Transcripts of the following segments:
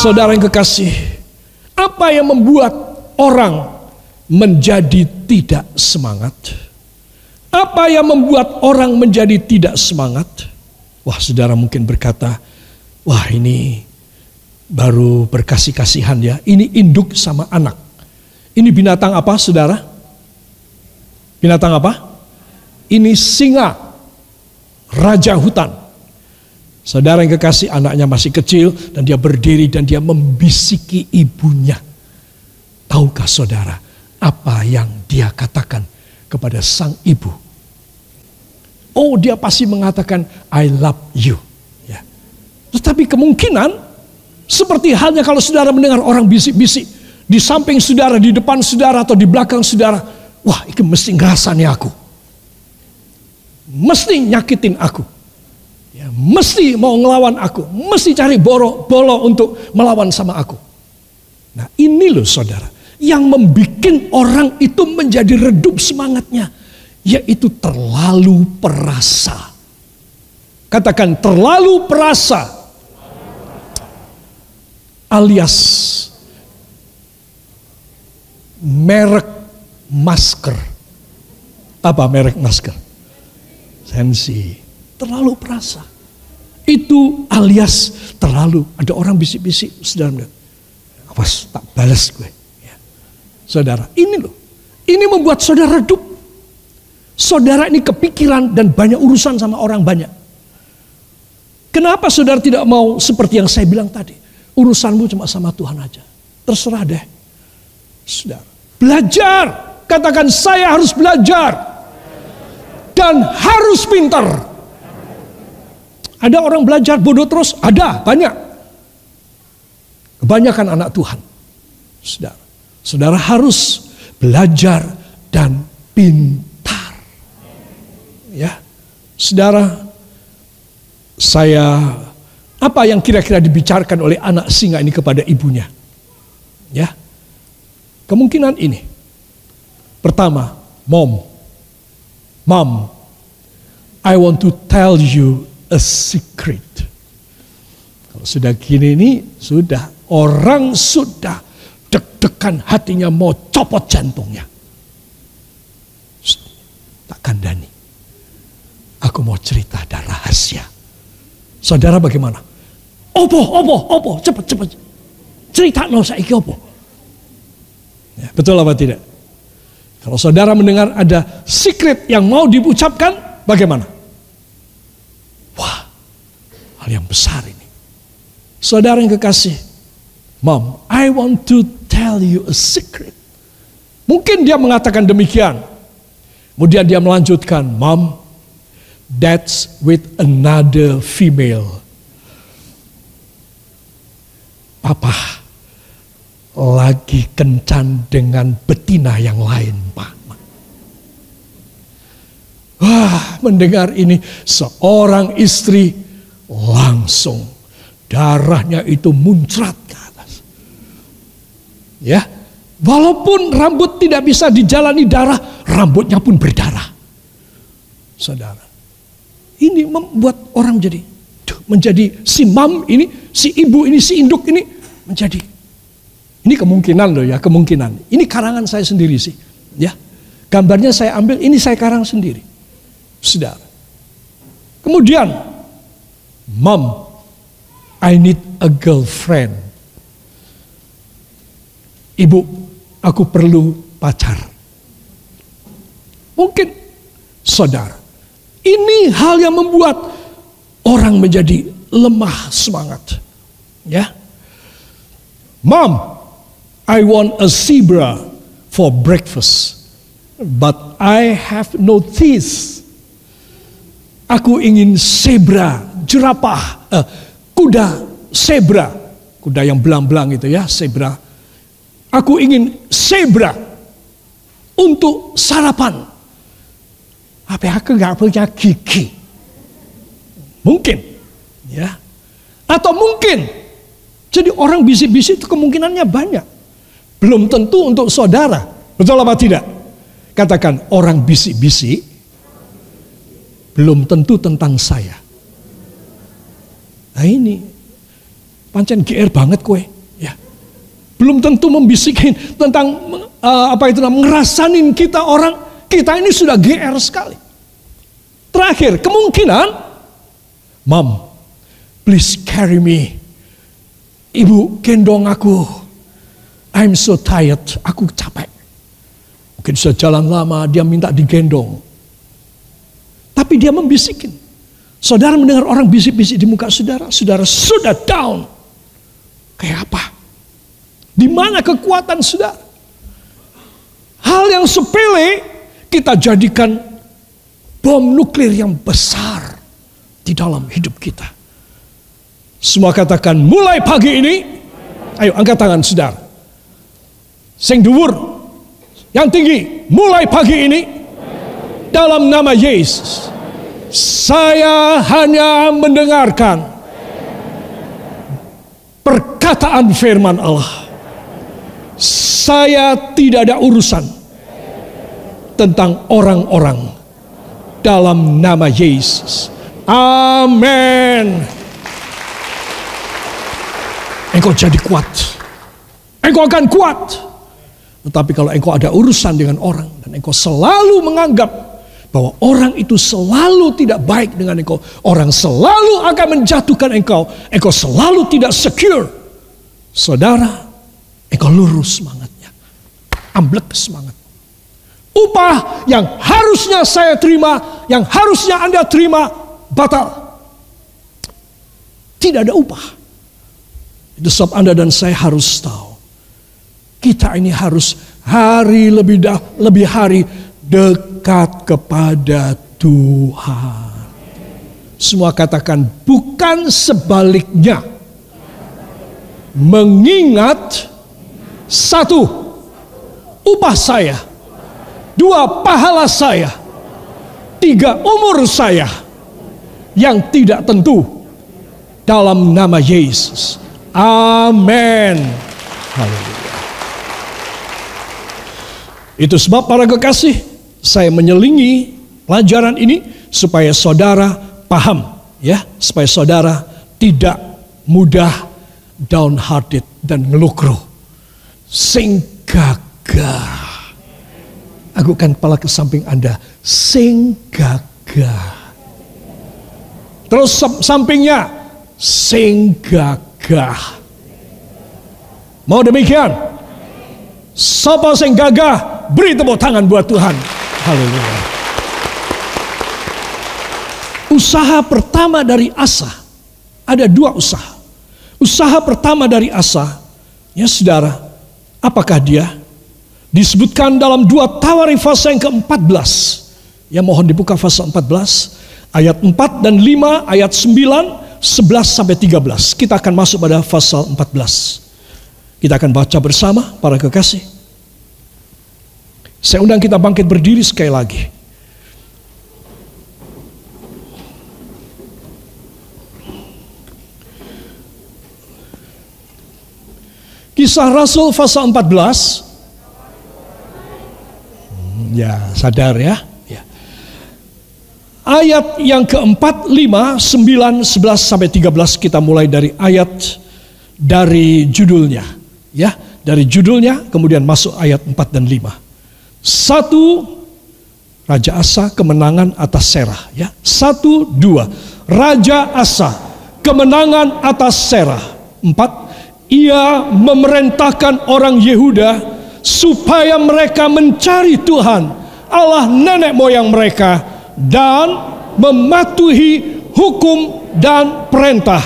Saudara yang kekasih, apa yang membuat orang menjadi tidak semangat? Apa yang membuat orang menjadi tidak semangat? Wah, saudara mungkin berkata, "Wah, ini baru berkasih-kasihan ya. Ini induk sama anak." Ini binatang apa, saudara? Binatang apa? Ini singa, raja hutan. Saudara yang kekasih, anaknya masih kecil dan dia berdiri dan dia membisiki ibunya. Tahukah saudara apa yang dia katakan kepada sang ibu? Oh, dia pasti mengatakan I love you. Ya. Tetapi kemungkinan seperti halnya kalau saudara mendengar orang bisik-bisik di samping saudara, di depan saudara atau di belakang saudara, wah, itu mesti ngerasani aku. Mesti nyakitin aku. Mesti mau ngelawan aku, mesti cari boro, bolo untuk melawan sama aku. Nah, ini loh saudara, yang membuat orang itu menjadi redup semangatnya, yaitu terlalu perasa. Katakan terlalu perasa. Alias merek masker. Apa merek masker? Sensi. Terlalu perasa. Itu alias terlalu. Ada orang bisik-bisik. Saudara awas tak balas gue. Ya. Saudara, ini loh. Ini membuat saudara redup. Saudara ini kepikiran dan banyak urusan sama orang banyak. Kenapa saudara tidak mau seperti yang saya bilang tadi? Urusanmu cuma sama Tuhan aja. Terserah deh. Saudara. Belajar. Katakan saya harus belajar. Dan harus pintar. Ada orang belajar bodoh terus? Ada, banyak. Kebanyakan anak Tuhan. Saudara. Saudara harus belajar dan pintar. Ya. Saudara, saya apa yang kira-kira dibicarakan oleh anak singa ini kepada ibunya? Ya. Kemungkinan ini. Pertama, mom. Mom, I want to tell you a secret. Kalau sudah gini ini, sudah. Orang sudah deg-degan hatinya mau copot jantungnya. Tak kandani. Aku mau cerita ada rahasia. Saudara bagaimana? Opo, opo, opo, cepat, cepat. Cerita no saiki opo. Ya, betul apa tidak? Kalau saudara mendengar ada secret yang mau diucapkan, bagaimana? Yang besar ini. Saudara yang kekasih, Mom, I want to tell you a secret. Mungkin dia mengatakan demikian. Kemudian dia melanjutkan, Mom, that's with another female. Papa, lagi kencan dengan betina yang lain, Pak. Wah, mendengar ini seorang istri langsung darahnya itu muncrat ke atas. Ya, walaupun rambut tidak bisa dijalani darah, rambutnya pun berdarah. Saudara, ini membuat orang menjadi menjadi si mam ini, si ibu ini, si induk ini menjadi ini kemungkinan loh ya, kemungkinan. Ini karangan saya sendiri sih. Ya. Gambarnya saya ambil, ini saya karang sendiri. Saudara. Kemudian, Mom, I need a girlfriend. Ibu, aku perlu pacar. Mungkin saudara. Ini hal yang membuat orang menjadi lemah semangat. Ya. Mom, I want a zebra for breakfast, but I have no teeth. Aku ingin zebra, jerapah, uh, kuda zebra, kuda yang belang-belang itu ya, zebra. Aku ingin zebra untuk sarapan. Apa aku nggak punya gigi? Mungkin, ya. Atau mungkin, jadi orang bisik-bisik itu kemungkinannya banyak. Belum tentu untuk saudara. Betul apa tidak? Katakan orang bisik-bisik belum tentu tentang saya. Nah ini pancen GR banget kue. Ya. Belum tentu membisikin tentang uh, apa itu namanya ngerasanin kita orang kita ini sudah GR sekali. Terakhir, kemungkinan Mom, please carry me. Ibu gendong aku. I'm so tired, aku capek. Mungkin sudah jalan lama, dia minta digendong. Tapi dia membisikin. Saudara mendengar orang bisik-bisik di muka saudara, saudara sudah down. Kayak apa? Di mana kekuatan saudara? Hal yang sepele kita jadikan bom nuklir yang besar di dalam hidup kita. Semua katakan mulai pagi ini, ayo angkat tangan saudara. Sing dhuwur yang tinggi mulai pagi ini dalam nama Yesus saya hanya mendengarkan perkataan firman Allah. Saya tidak ada urusan tentang orang-orang dalam nama Yesus. Amin engkau jadi kuat. Engkau akan kuat. Tetapi kalau engkau ada urusan dengan orang dan engkau selalu menganggap bahwa orang itu selalu tidak baik dengan engkau, orang selalu akan menjatuhkan engkau, engkau selalu tidak secure. Saudara, engkau lurus semangatnya. Amblek semangat. Upah yang harusnya saya terima, yang harusnya Anda terima, batal. Tidak ada upah. Itu sebab Anda dan saya harus tahu kita ini harus hari lebih dah, lebih hari dekat kepada Tuhan. Semua katakan bukan sebaliknya. Mengingat satu upah saya, dua pahala saya, tiga umur saya yang tidak tentu dalam nama Yesus. Amin. Itu sebab para kekasih, saya menyelingi pelajaran ini supaya saudara paham ya, supaya saudara tidak mudah downhearted dan ngelukro. Sing gagah. kan kepala ke samping Anda. Sing gagah. Terus sampingnya sing gagah. Mau demikian? Sapa sing gagah? Beri tepuk tangan buat Tuhan. Haleluya. Usaha pertama dari Asa. Ada dua usaha. Usaha pertama dari Asa. Ya saudara. Apakah dia? Disebutkan dalam dua Tawari fase yang ke-14. Ya mohon dibuka fase 14. Ayat 4 dan 5, ayat 9, 11 sampai 13. Kita akan masuk pada fase 14. Kita akan baca bersama para kekasih. Saya undang kita bangkit berdiri sekali lagi. Kisah Rasul pasal 14. Hmm, ya, sadar ya. ya. Ayat yang keempat, lima, sembilan, sebelas sampai tiga belas kita mulai dari ayat dari judulnya. Ya, dari judulnya kemudian masuk ayat empat dan lima. Satu, Raja Asa kemenangan atas Serah. Ya. Satu, dua. Raja Asa kemenangan atas Serah. Empat, ia memerintahkan orang Yehuda supaya mereka mencari Tuhan Allah nenek moyang mereka dan mematuhi hukum dan perintah.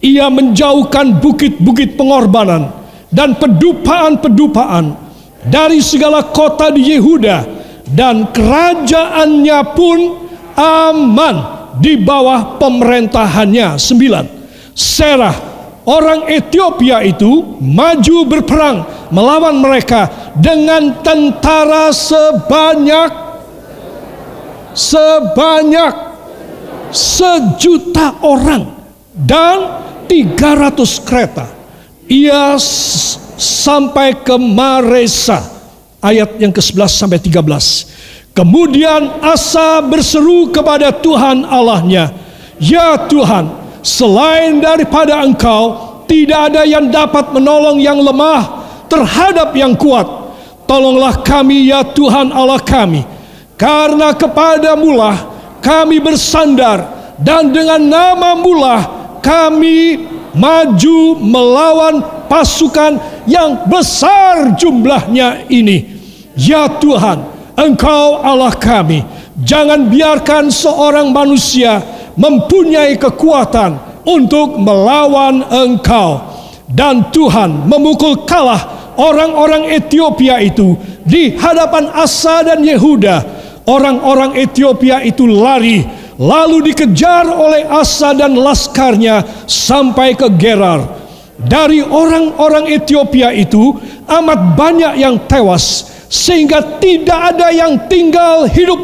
Ia menjauhkan bukit-bukit pengorbanan dan pedupaan-pedupaan dari segala kota di Yehuda dan kerajaannya pun aman di bawah pemerintahannya. Sembilan, Serah orang Ethiopia itu maju berperang melawan mereka dengan tentara sebanyak sebanyak sejuta orang dan 300 kereta. Ia sampai ke Maresa ayat yang ke-11 sampai 13. Kemudian Asa berseru kepada Tuhan Allahnya, "Ya Tuhan, selain daripada Engkau tidak ada yang dapat menolong yang lemah terhadap yang kuat. Tolonglah kami ya Tuhan Allah kami. Karena kepada mulah kami bersandar dan dengan nama mulah kami maju melawan pasukan yang besar jumlahnya ini. Ya Tuhan, Engkau Allah kami. Jangan biarkan seorang manusia mempunyai kekuatan untuk melawan Engkau. Dan Tuhan memukul kalah orang-orang Ethiopia itu di hadapan Asa dan Yehuda. Orang-orang Ethiopia itu lari lalu dikejar oleh Asa dan laskarnya sampai ke Gerar. Dari orang-orang Ethiopia itu amat banyak yang tewas sehingga tidak ada yang tinggal hidup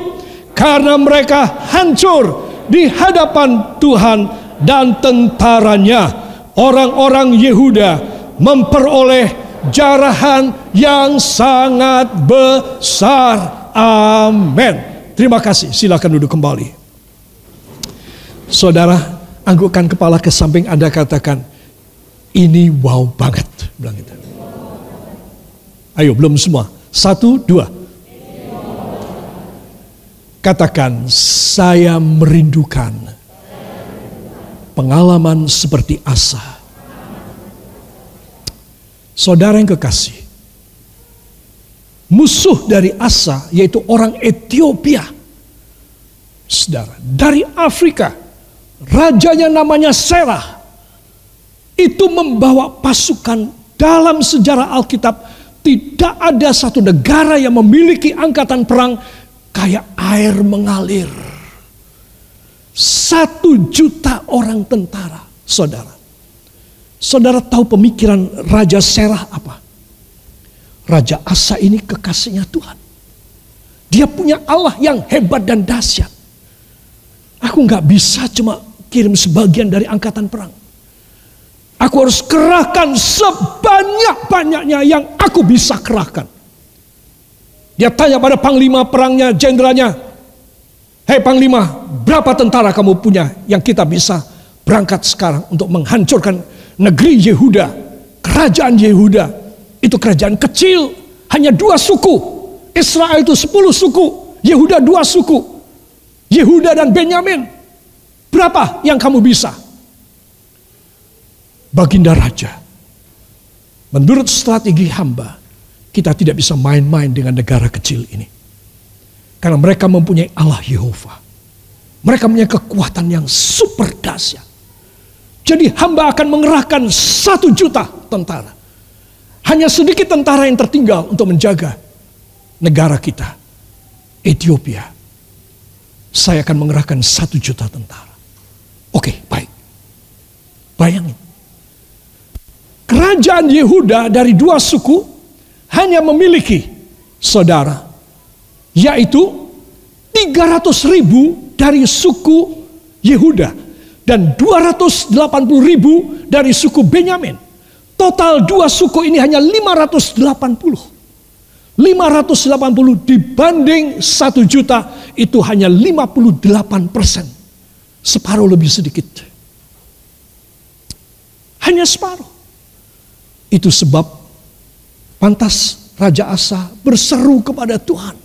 karena mereka hancur di hadapan Tuhan dan tentaranya. Orang-orang Yehuda memperoleh jarahan yang sangat besar. Amin. Terima kasih. Silakan duduk kembali. Saudara, anggukkan kepala ke samping Anda katakan, ini wow banget. Bilang gitu. Ayo, belum semua. Satu, dua. Katakan, saya merindukan pengalaman seperti Asa. Saudara yang kekasih, musuh dari Asa yaitu orang Ethiopia. Saudara, dari Afrika, rajanya namanya Serah. Itu membawa pasukan dalam sejarah Alkitab tidak ada satu negara yang memiliki angkatan perang kayak air mengalir. Satu juta orang tentara, saudara. Saudara tahu pemikiran Raja Serah apa? Raja Asa ini kekasihnya Tuhan. Dia punya Allah yang hebat dan dahsyat. Aku nggak bisa cuma kirim sebagian dari angkatan perang. Aku harus kerahkan sebanyak-banyaknya yang aku bisa kerahkan. Dia tanya pada panglima perangnya, jenderalnya, Hei panglima, berapa tentara kamu punya yang kita bisa berangkat sekarang untuk menghancurkan negeri Yehuda, kerajaan Yehuda. Itu kerajaan kecil, hanya dua suku. Israel itu sepuluh suku, Yehuda dua suku. Yehuda dan Benyamin. Berapa yang kamu bisa? Baginda Raja, menurut strategi hamba, kita tidak bisa main-main dengan negara kecil ini. Karena mereka mempunyai Allah Yehova. Mereka mempunyai kekuatan yang super dahsyat. Jadi hamba akan mengerahkan satu juta tentara. Hanya sedikit tentara yang tertinggal untuk menjaga negara kita. Ethiopia. Saya akan mengerahkan satu juta tentara. Oke, baik. Bayangin. Kerajaan Yehuda dari dua suku hanya memiliki saudara, yaitu 300 ribu dari suku Yehuda dan 280 ribu dari suku Benyamin. Total dua suku ini hanya 580. 580 dibanding 1 juta itu hanya 58 persen. Separuh lebih sedikit. Hanya separuh. Itu sebab Pantas Raja Asa berseru kepada Tuhan.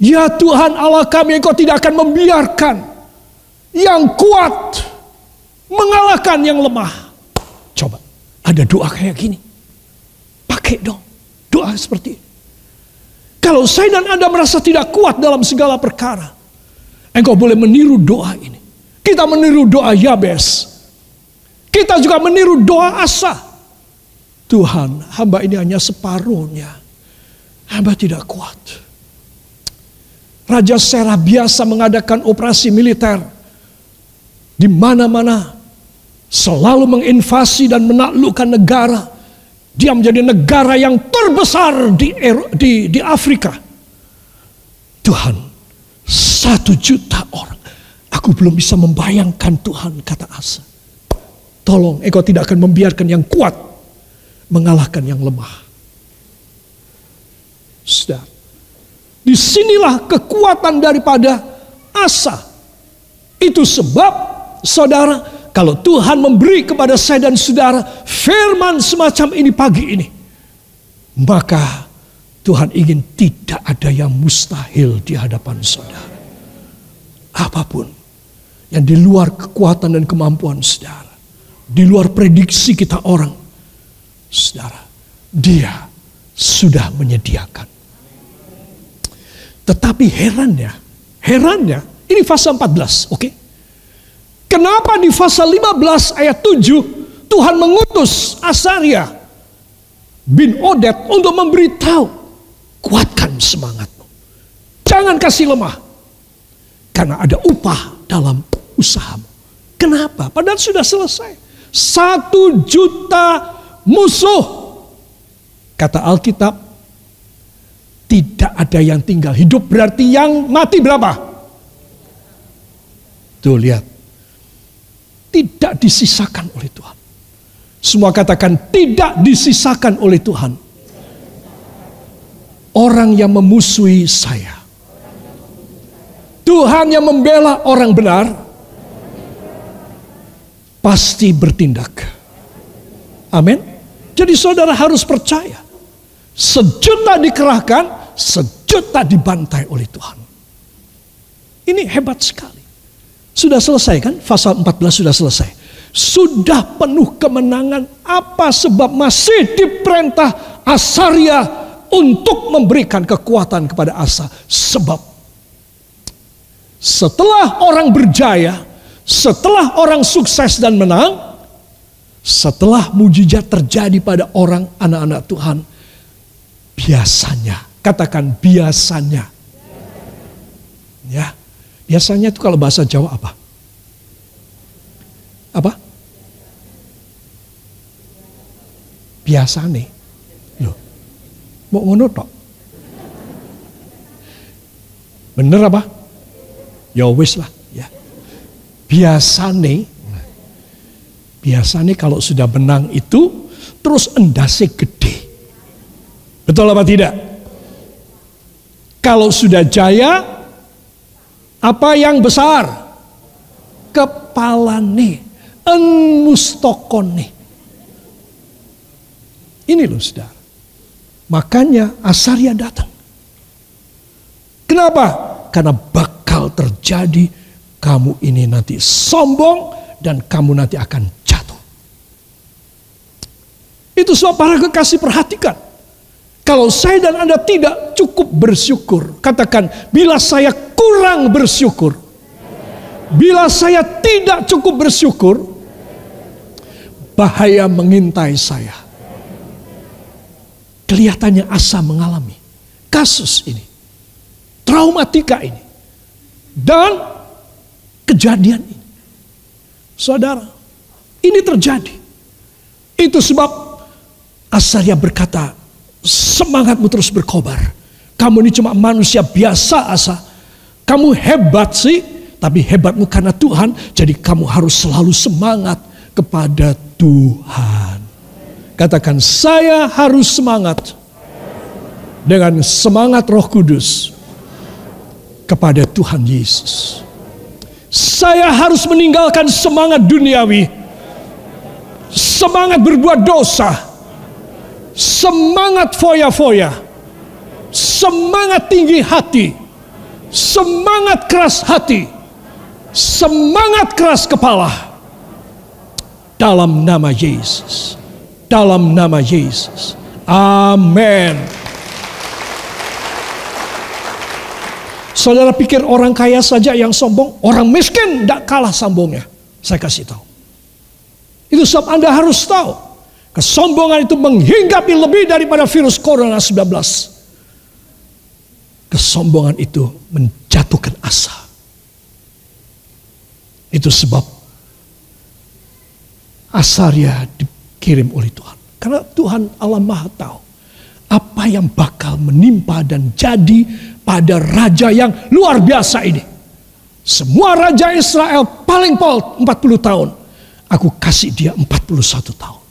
Ya Tuhan Allah kami engkau tidak akan membiarkan yang kuat mengalahkan yang lemah. Coba ada doa kayak gini. Pakai dong doa seperti ini. Kalau saya dan Anda merasa tidak kuat dalam segala perkara. Engkau boleh meniru doa ini. Kita meniru doa Yabes. Kita juga meniru doa Asa. Tuhan, hamba ini hanya separuhnya. Hamba tidak kuat. Raja Serah biasa mengadakan operasi militer di mana-mana selalu menginvasi dan menaklukkan negara. Dia menjadi negara yang terbesar di, di, di Afrika. Tuhan, satu juta orang. Aku belum bisa membayangkan Tuhan, kata Asa. Tolong, engkau tidak akan membiarkan yang kuat mengalahkan yang lemah. Sudah. Di sinilah kekuatan daripada asa. Itu sebab saudara Kalau Tuhan memberi kepada saya dan saudara firman semacam ini pagi ini. Maka Tuhan ingin tidak ada yang mustahil di hadapan saudara. Apa pun yang di luar kekuatan dan kemampuan saudara. Di luar prediksi kita orang. Saudara, dia sudah menyediakan. Tetapi herannya, herannya, ini fase 14, oke? Okay? Kenapa di fase 15 ayat 7 Tuhan mengutus Asaria bin Odet untuk memberitahu kuatkan semangatmu. Jangan kasih lemah. Karena ada upah dalam usahamu. Kenapa? Padahal sudah selesai. Satu juta musuh. Kata Alkitab, tidak ada yang tinggal. Hidup berarti yang mati berapa? Tuh lihat. Tidak disisakan oleh Tuhan. Semua katakan tidak disisakan oleh Tuhan. Orang yang memusuhi saya. Tuhan yang membela orang benar. Pasti bertindak. Amin. Jadi saudara harus percaya. Sejuta dikerahkan, sejuta dibantai oleh Tuhan. Ini hebat sekali. Sudah selesai kan? Pasal 14 sudah selesai. Sudah penuh kemenangan. Apa sebab masih diperintah Asaria untuk memberikan kekuatan kepada Asa? Sebab setelah orang berjaya, setelah orang sukses dan menang, setelah mujizat terjadi pada orang anak-anak Tuhan, biasanya Katakan biasanya. Ya. Biasanya itu kalau bahasa Jawa apa? Biasa nih. Loh. Mau ngono tok. Bener apa? Ya wis lah, ya. Biasa nih. Biasa nih kalau sudah menang itu terus endasnya gede. Betul apa tidak? Kalau sudah jaya, apa yang besar? Kepala nih, enmustokon nih. Ini loh saudara. Makanya Asaria datang. Kenapa? Karena bakal terjadi kamu ini nanti sombong dan kamu nanti akan jatuh. Itu sebab para kekasih perhatikan. Kalau saya dan Anda tidak cukup bersyukur, katakan, bila saya kurang bersyukur, bila saya tidak cukup bersyukur, bahaya mengintai saya. Kelihatannya Asa mengalami kasus ini, traumatika ini, dan kejadian ini. Saudara, ini terjadi. Itu sebab Asaria berkata, Semangatmu terus berkobar. Kamu ini cuma manusia biasa asa. Kamu hebat sih, tapi hebatmu karena Tuhan. Jadi kamu harus selalu semangat kepada Tuhan. Katakan, saya harus semangat dengan semangat Roh Kudus kepada Tuhan Yesus. Saya harus meninggalkan semangat duniawi, semangat berbuat dosa, semangat foya-foya, semangat tinggi hati, semangat keras hati, semangat keras kepala. Dalam nama Yesus. Dalam nama Yesus. Amin. Saudara pikir orang kaya saja yang sombong, orang miskin tidak kalah sombongnya. Saya kasih tahu. Itu sebab Anda harus tahu. Kesombongan itu menghinggapi lebih daripada virus corona 19. Kesombongan itu menjatuhkan asa. Itu sebab Asaria dikirim oleh Tuhan. Karena Tuhan Allah Maha tahu apa yang bakal menimpa dan jadi pada raja yang luar biasa ini. Semua raja Israel paling pol 40 tahun. Aku kasih dia 41 tahun.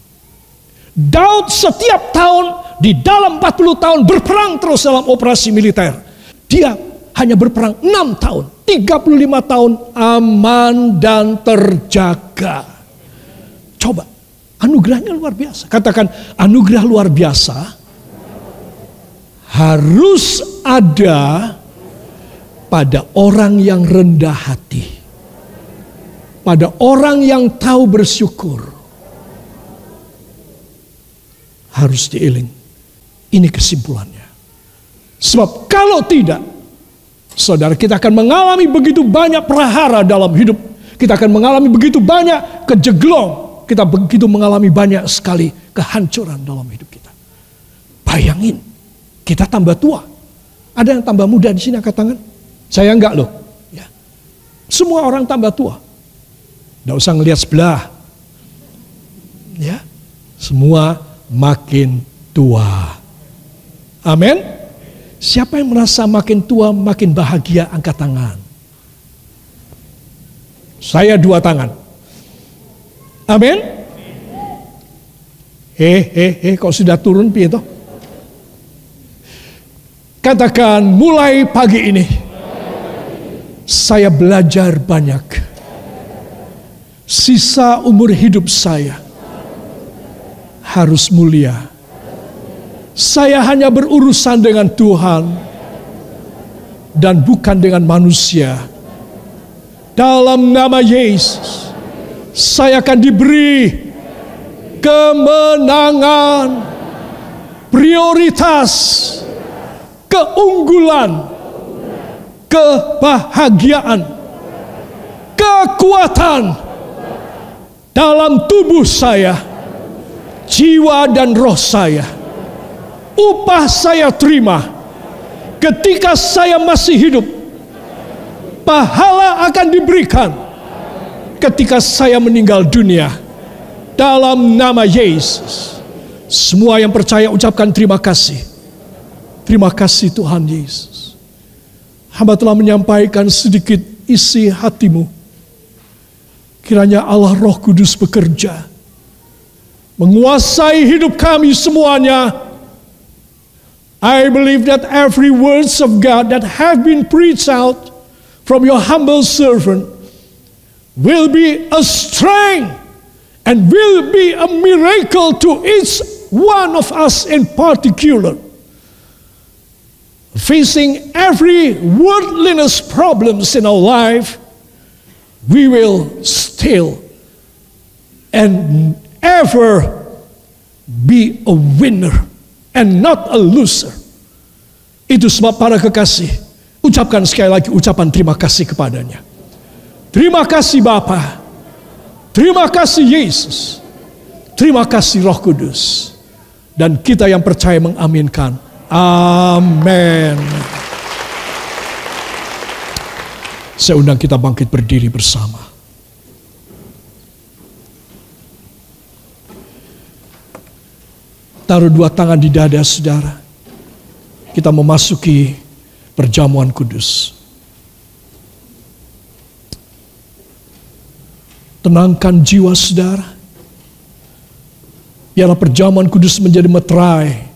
Daud setiap tahun di dalam 40 tahun berperang terus dalam operasi militer. Dia hanya berperang 6 tahun, 35 tahun aman dan terjaga. Coba, anugerahnya luar biasa. Katakan anugerah luar biasa harus ada pada orang yang rendah hati. Pada orang yang tahu bersyukur. Harus diiling. Ini kesimpulannya. Sebab kalau tidak, saudara kita akan mengalami begitu banyak perahara dalam hidup. Kita akan mengalami begitu banyak kejeglong. Kita begitu mengalami banyak sekali kehancuran dalam hidup kita. Bayangin, kita tambah tua. Ada yang tambah muda di sini angkat tangan? Saya enggak loh. Ya. Semua orang tambah tua. Tidak usah ngelihat sebelah. Ya, semua makin tua. Amin. Siapa yang merasa makin tua makin bahagia angkat tangan. Saya dua tangan. Amin. Eh, eh, eh, kok sudah turun Pietro? Katakan mulai pagi ini saya belajar banyak. Sisa umur hidup saya harus mulia saya hanya berurusan dengan Tuhan dan bukan dengan manusia. Dalam nama Yesus, saya akan diberi kemenangan, prioritas, keunggulan, kebahagiaan, kekuatan dalam tubuh saya, jiwa dan roh saya upah saya terima ketika saya masih hidup. Pahala akan diberikan ketika saya meninggal dunia. Dalam nama Yesus. Semua yang percaya ucapkan terima kasih. Terima kasih Tuhan Yesus. Hamba telah menyampaikan sedikit isi hatimu. Kiranya Allah Roh Kudus bekerja. Menguasai hidup kami semuanya I believe that every words of God that have been preached out from your humble servant will be a strength and will be a miracle to each one of us in particular. Facing every worldliness problems in our life, we will still and ever be a winner and not a loser. Itu sebab para kekasih, ucapkan sekali lagi ucapan terima kasih kepadanya. Terima kasih Bapa. Terima kasih Yesus. Terima kasih Roh Kudus. Dan kita yang percaya mengaminkan. Amin. Saya undang kita bangkit berdiri bersama. Taruh dua tangan di dada saudara. Kita memasuki perjamuan kudus. Tenangkan jiwa saudara. Biarlah perjamuan kudus menjadi meterai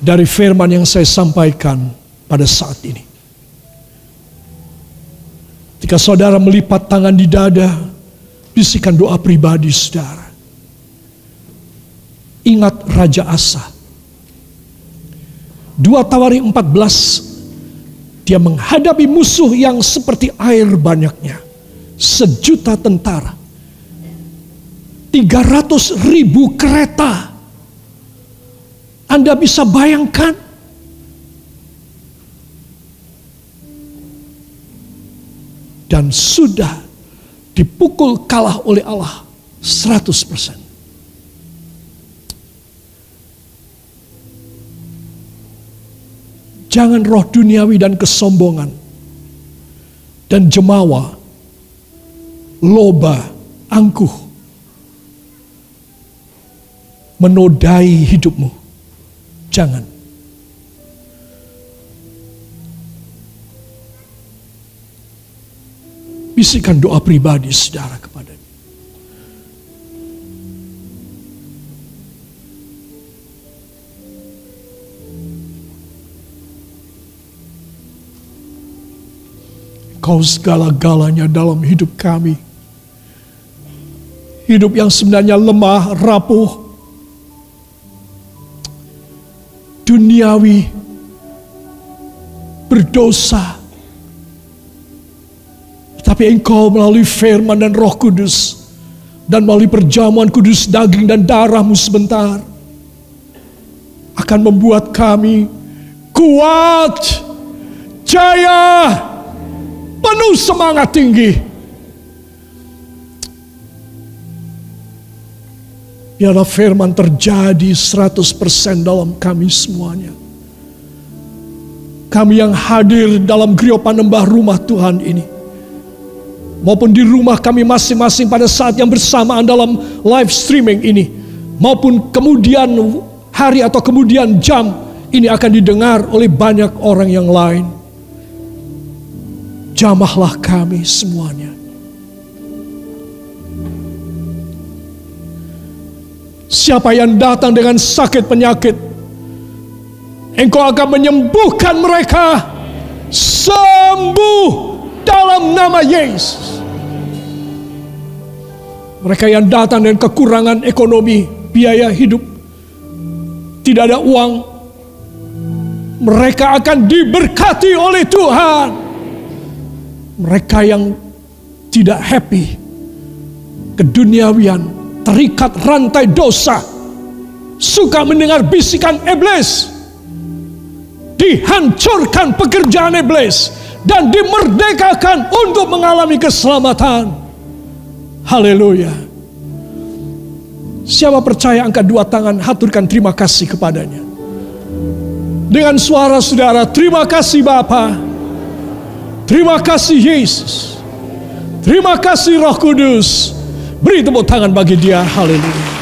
dari firman yang saya sampaikan pada saat ini. Jika saudara melipat tangan di dada, bisikan doa pribadi saudara. Ingat Raja Asa. Dua Tawari 14, dia menghadapi musuh yang seperti air banyaknya. Sejuta tentara. 300 ribu kereta. Anda bisa bayangkan? Dan sudah dipukul kalah oleh Allah 100 persen. Jangan roh duniawi dan kesombongan dan jemawa, loba, angkuh menodai hidupmu. Jangan. Bisikan doa pribadi saudara kepada Kau segala-galanya dalam hidup kami. Hidup yang sebenarnya lemah, rapuh, duniawi, berdosa. Tapi engkau melalui firman dan roh kudus, dan melalui perjamuan kudus daging dan darahmu sebentar, akan membuat kami kuat, jaya, penuh semangat tinggi. Biarlah firman terjadi 100% dalam kami semuanya. Kami yang hadir dalam gereja panembah rumah Tuhan ini. Maupun di rumah kami masing-masing pada saat yang bersamaan dalam live streaming ini. Maupun kemudian hari atau kemudian jam ini akan didengar oleh banyak orang yang lain. Jamahlah kami semuanya. Siapa yang datang dengan sakit penyakit, Engkau akan menyembuhkan mereka sembuh dalam nama Yesus. Mereka yang datang dengan kekurangan ekonomi, biaya hidup, tidak ada uang, mereka akan diberkati oleh Tuhan. Mereka yang tidak happy, keduniawian, terikat rantai dosa, suka mendengar bisikan iblis, dihancurkan pekerjaan iblis, dan dimerdekakan untuk mengalami keselamatan. Haleluya. Siapa percaya angkat dua tangan, haturkan terima kasih kepadanya. Dengan suara saudara, terima kasih Bapa. Terima kasih Yesus. Terima kasih Roh Kudus. Beri tepuk tangan bagi dia. Haleluya.